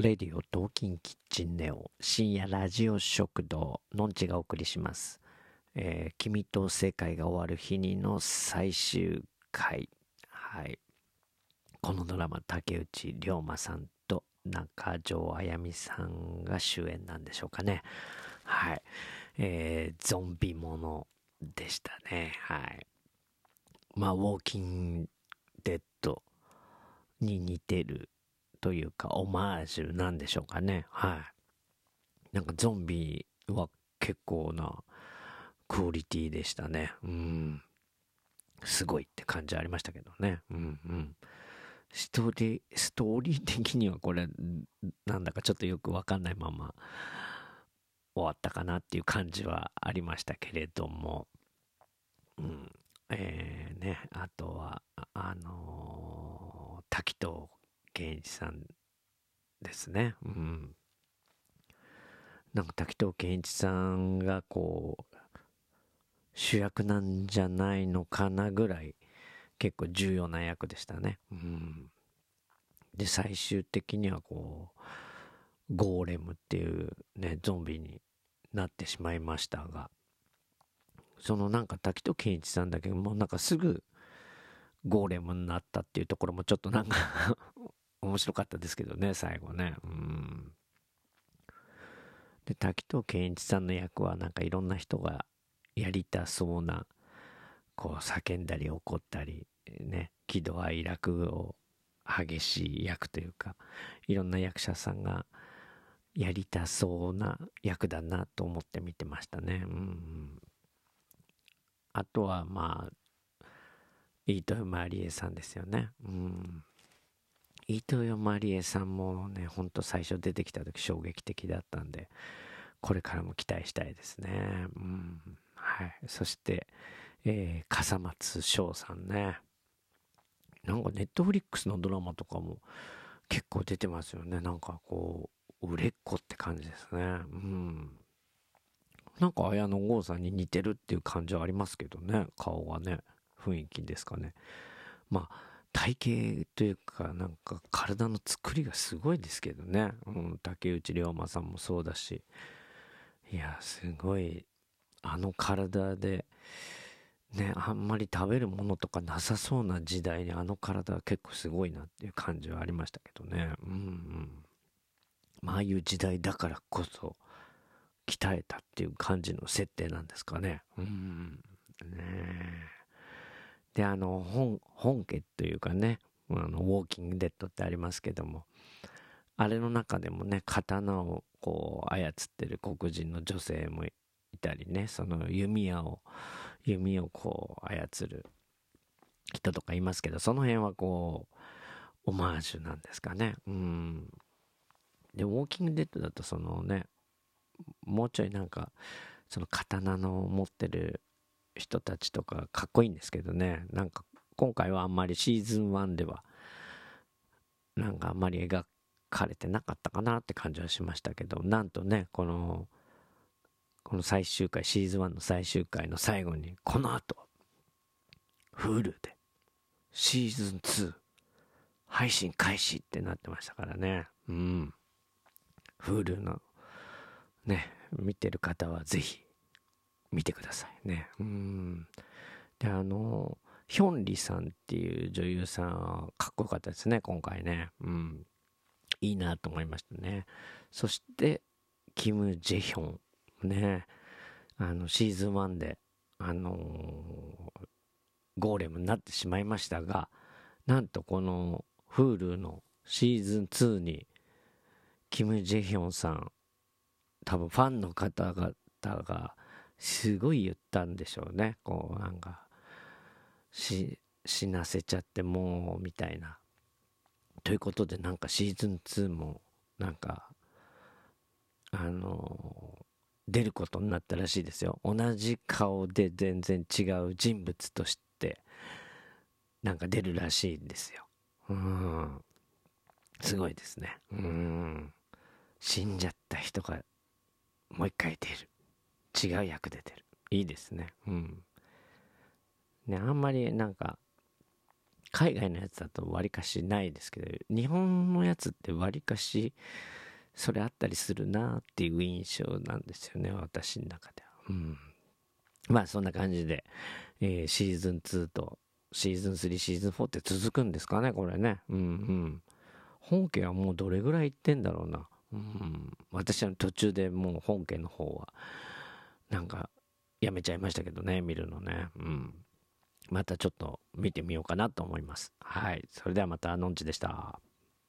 レディオ同金キッチンネオ深夜ラジオ食堂のんちがお送りします、えー君と世界が終わる日にの最終回。はい。このドラマ竹内涼真さんと中条あやみさんが主演なんでしょうかね。はい。えーゾンビものでしたね。はい。まあウォーキングデッドに似てるというか、オマージュなんでしょうかね。はい。なんかゾンビは結構なクオリティでしたね。うん。すごいって感じありましたけどね。うんうん。ストーリー、ストーリー的にはこれ、なんだかちょっとよくわかんないまま終わったかなっていう感じはありましたけれども。うん。えー、ね、あとは、あのー滝藤健一さんですね。うん。なんか滝藤健一さんがこう、主役なんじゃないのかなぐらい結構重要な役でしたね。うん。で、最終的にはこう、ゴーレムっていうね、ゾンビになってしまいましたが、そのなんか滝藤健一さんだけど、もうなんかすぐゴーレムになったっていうところもちょっとなんか 面白かったですけどね、最後ね。うん。で、滝藤健一さんの役はなんかいろんな人がやりたそうな、こう叫んだり怒ったり、ね、喜怒哀楽を激しい役というか、いろんな役者さんがやりたそうな役だなと思って見てましたね。うんうん。あとはまあ、飯豊まりえさんですよね。うん。飯豊まりえさんもね、ほんと最初出てきた時衝撃的だったんで、これからも期待したいですね。うん。はい。そして、えー、笠松翔さんね。なんかネットフリックスのドラマとかも結構出てますよね。なんかこう、売れっ子って感じですね。うん。なんか綾野剛さんに似てるっていう感じはありますけどね。顔がね。雰囲気ですかね。まあ、体型というか、なんか体の作りがすごいですけどね。うん、竹内涼真さんもそうだし。いや、すごい、あの体で、ね、あんまり食べるものとかなさそうな時代にあの体は結構すごいなっていう感じはありましたけどね。うんうん。まあ、あいう時代だからこそ、鍛えたっていう感じの設定なんですかね。うん。ねえ。で、あの、本、本家というかね、あの、ウォーキングデッドってありますけども、あれの中でもね、刀をこう、操ってる黒人の女性もいたりね、その弓矢を、弓をこう、操る人とかいますけど、その辺はこう、オマージュなんですかね。うん。で、ウォーキングデッドだとそのね、もうちょいなんか、その刀の持ってる人たちとかかっこいいんですけどね。なんか今回はあんまりシーズン1ではなんかあんまり描かれてなかったかなって感じはしましたけどなんとねこのこの最終回シーズン1の最終回の最後にこの後 Hulu でシーズン2配信開始ってなってましたからね。うん。Hulu のね見てる方はぜひ見てくださいね。うん。で、あの、ヒョンリさんっていう女優さんはかっこよかったですね、今回ね。うん。いいなと思いましたね。そして、キム・ジェヒョン。ね。あの、シーズン1で、あのーゴーレムになってしまいましたが、なんとこの、Hulu のシーズン2に、キム・ジェヒョンさん、多分ファンの方々が、すごい言ったんでしょうね。こう、なんか、し、死なせちゃってもう、みたいな。ということで、なんかシーズン2も、なんか、あの出ることになったらしいですよ。同じ顔で全然違う人物として、なんか出るらしいんですよ。うん。すごいですね。うん。死んじゃった人が、もう一回出る。違う役で出る。いいですね。うん。ね、あんまりなんか、海外のやつだとわりかしないですけど、日本のやつってわりかし、それあったりするなっていう印象なんですよね、私の中では。うん。まあそんな感じで、えー、シーズン2とシーズン3、シーズン4って続くんですかね、これね。うんうん。本家はもうどれぐらい行ってんだろうな。うん。私は途中でもう本家の方は、なんか、やめちゃいましたけどね、見るのね。うん。またちょっと見てみようかなと思います。はい。それではまた、のんちでした。